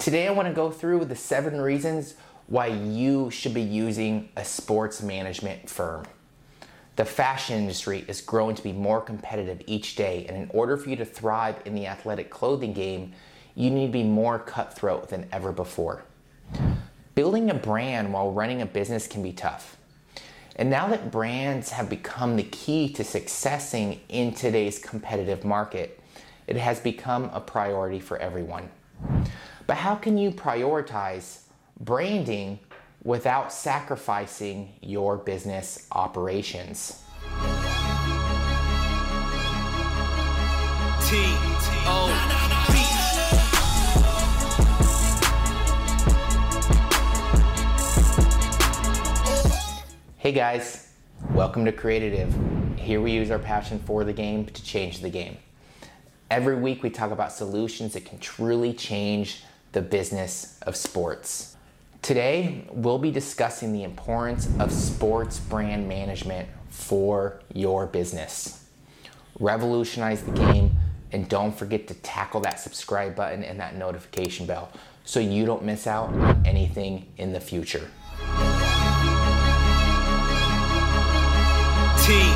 Today, I want to go through the seven reasons why you should be using a sports management firm. The fashion industry is growing to be more competitive each day, and in order for you to thrive in the athletic clothing game, you need to be more cutthroat than ever before. Building a brand while running a business can be tough. And now that brands have become the key to successing in today's competitive market, it has become a priority for everyone. But how can you prioritize branding without sacrificing your business operations. T O Hey guys, welcome to Creatitive. Here we use our passion for the game to change the game. Every week we talk about solutions that can truly change the business of sports. Today, we'll be discussing the importance of sports brand management for your business. Revolutionize the game and don't forget to tackle that subscribe button and that notification bell so you don't miss out on anything in the future. T.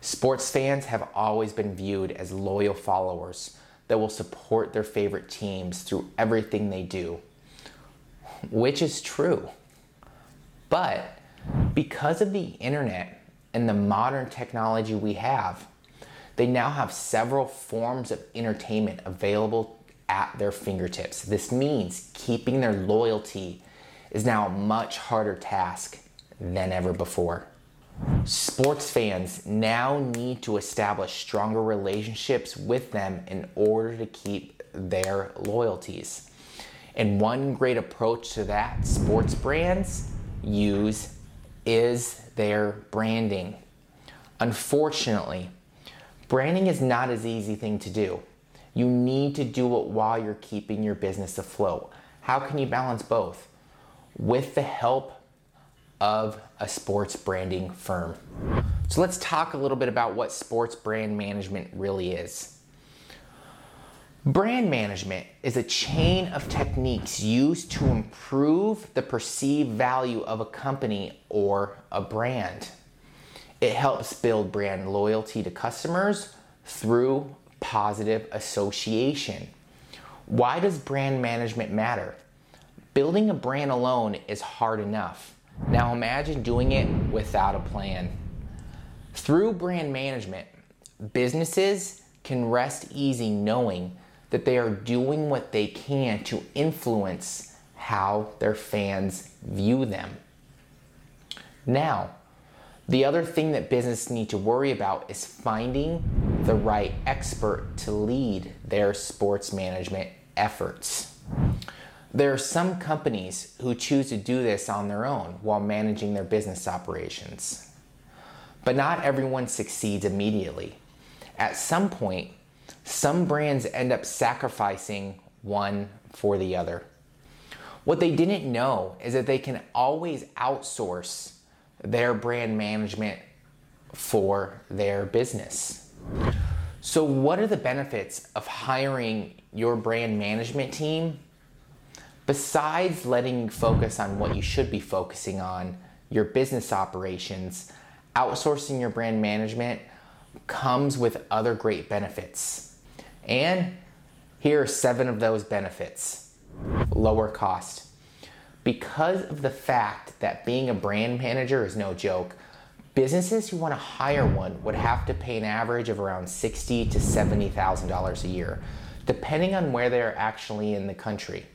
Sports fans have always been viewed as loyal followers that will support their favorite teams through everything they do which is true. But because of the internet and the modern technology we have, they now have several forms of entertainment available at their fingertips. This means keeping their loyalty is now a much harder task than ever before. Sports fans now need to establish stronger relationships with them in order to keep their loyalties. And one great approach to that sports brands use is their branding. Unfortunately, branding is not as easy thing to do. You need to do it while you're keeping your business afloat. How can you balance both? With the help of a sports branding firm. So let's talk a little bit about what sports brand management really is. Brand management is a chain of techniques used to improve the perceived value of a company or a brand. It helps build brand loyalty to customers through positive association. Why does brand management matter? Building a brand alone is hard enough. Now imagine doing it without a plan. Through brand management, businesses can rest easy knowing that they are doing what they can to influence how their fans view them. Now, the other thing that business need to worry about is finding the right expert to lead their sports management efforts. There are some companies who choose to do this on their own while managing their business operations. But not everyone succeeds immediately. At some point, some brands end up sacrificing one for the other. What they didn't know is that they can always outsource their brand management for their business. So, what are the benefits of hiring your brand management team? Besides letting you focus on what you should be focusing on, your business operations, outsourcing your brand management comes with other great benefits. And here are seven of those benefits lower cost. Because of the fact that being a brand manager is no joke, businesses who want to hire one would have to pay an average of around sixty to seventy thousand dollars a year, depending on where they're actually in the country.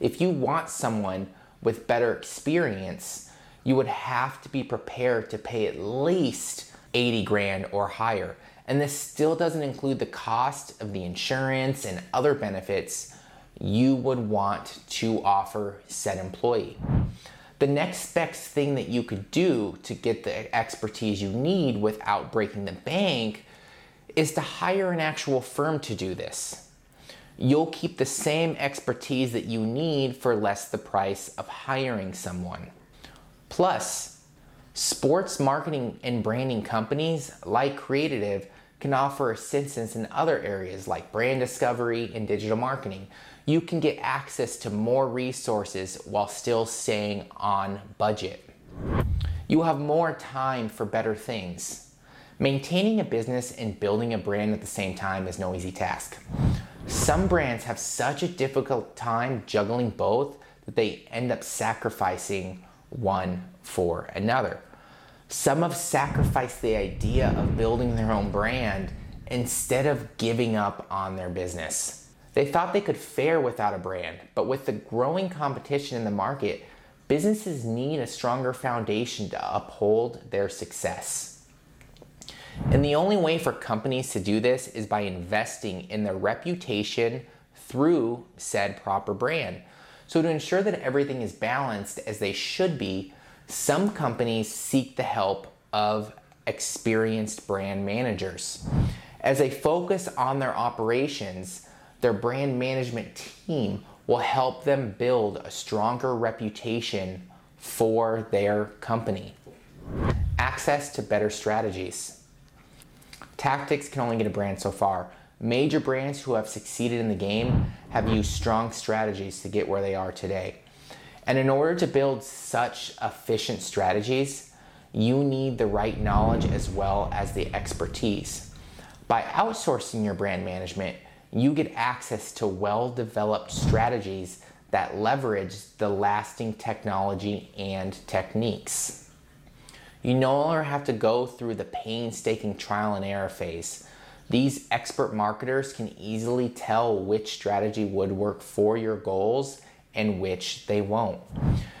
If you want someone with better experience, you would have to be prepared to pay at least 80 grand or higher. And this still doesn't include the cost of the insurance and other benefits you would want to offer said employee. The next best thing that you could do to get the expertise you need without breaking the bank is to hire an actual firm to do this. You'll keep the same expertise that you need for less the price of hiring someone. Plus, sports marketing and branding companies like Creatitive can offer assistance in other areas like brand discovery and digital marketing. you can get access to more resources while still staying on budget. You have more time for better things. Maintaining a business and building a brand at the same time is no easy task. Some brands have such a difficult time juggling both that they end up sacrificing one for another. Some have sacrificed the idea of building their own brand instead of giving up on their business. They thought they could fare without a brand, but with the growing competition in the market, businesses need a stronger foundation to uphold their success. And the only way for companies to do this is by investing in their reputation through said proper brand. So, to ensure that everything is balanced as they should be, some companies seek the help of experienced brand managers. As they focus on their operations, their brand management team will help them build a stronger reputation for their company. Access to better strategies. Tactics can only get a brand so far. Major brands who have succeeded in the game have used strong strategies to get where they are today. And in order to build such efficient strategies, you need the right knowledge as well as the expertise. By outsourcing your brand management, you get access to well developed strategies that leverage the lasting technology and techniques. You no longer have to go through the painstaking trial and error phase. These expert marketers can easily tell which strategy would work for your goals and which they won't.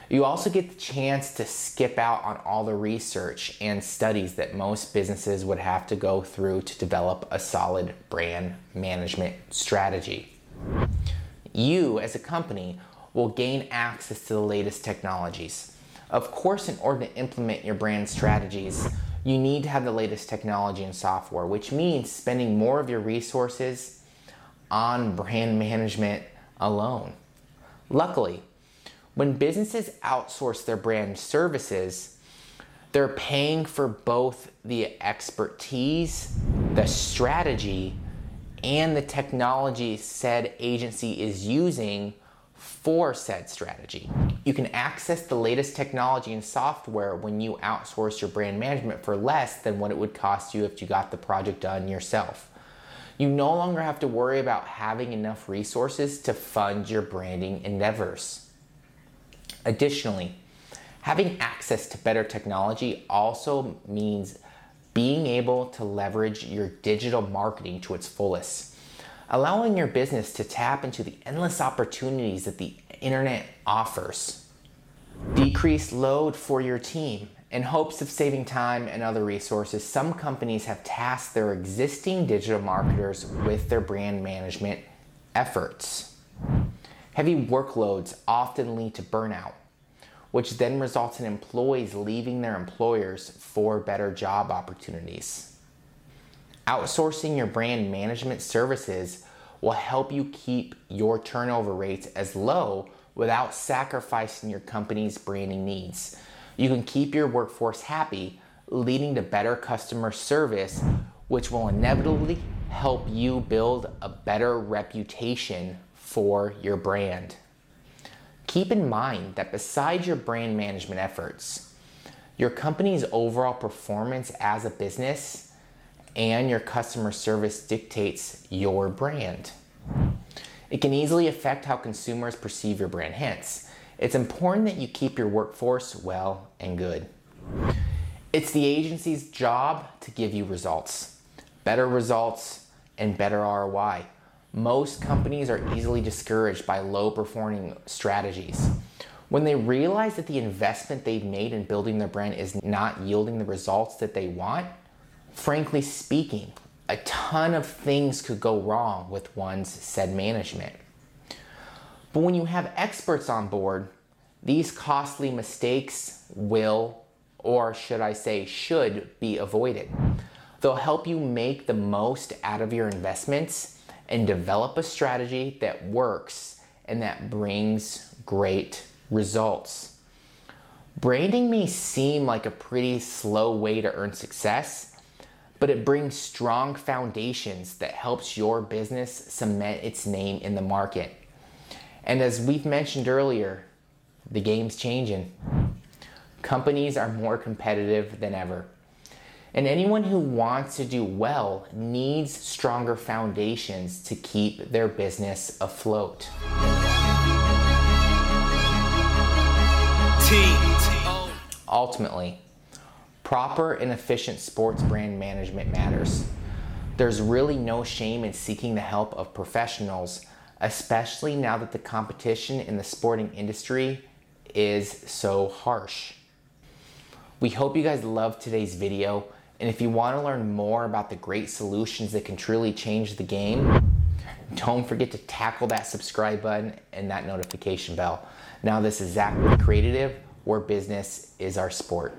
You also get the chance to skip out on all the research and studies that most businesses would have to go through to develop a solid brand management strategy. You, as a company, will gain access to the latest technologies. Of course, in order to implement your brand strategies, you need to have the latest technology and software, which means spending more of your resources on brand management alone. Luckily, when businesses outsource their brand services, they're paying for both the expertise, the strategy, and the technology said agency is using for said strategy. You can access the latest technology and software when you outsource your brand management for less than what it would cost you if you got the project done yourself. You no longer have to worry about having enough resources to fund your branding endeavors. Additionally, having access to better technology also means being able to leverage your digital marketing to its fullest, allowing your business to tap into the endless opportunities that the internet offers. Decrease load for your team. In hopes of saving time and other resources, some companies have tasked their existing digital marketers with their brand management efforts. Heavy workloads often lead to burnout, which then results in employees leaving their employers for better job opportunities. Outsourcing your brand management services will help you keep your turnover rates as low without sacrificing your company's branding needs. You can keep your workforce happy, leading to better customer service, which will inevitably help you build a better reputation for your brand. Keep in mind that besides your brand management efforts, your company's overall performance as a business and your customer service dictates your brand. It can easily affect how consumers perceive your brand. Hence, it's important that you keep your workforce well and good. It's the agency's job to give you results, better results, and better ROI most companies are easily discouraged by low performing strategies. When they realize that the investment they've made in building their brand is not yielding the results that they want, frankly speaking, a ton of things could go wrong with one's said management. But when you have experts on board, these costly mistakes will, or should I say, should be avoided. They'll help you make the most out of your investments and develop a strategy that works and that brings great results. Branding may seem like a pretty slow way to earn success, but it brings strong foundations that helps your business cement its name in the market. And as we've mentioned earlier, the game's changing. Companies are more competitive than ever. And anyone who wants to do well needs stronger foundations to keep their business afloat. Ultimately, proper and efficient sports brand management matters. There's really no shame in seeking the help of professionals, especially now that the competition in the sporting industry is so harsh. We hope you guys loved today's video, and if you want to learn more about the great solutions that can truly change the game, don't forget to tackle that subscribe button and that notification bell. Now, this is Zach with Creatitive, where business is our sport.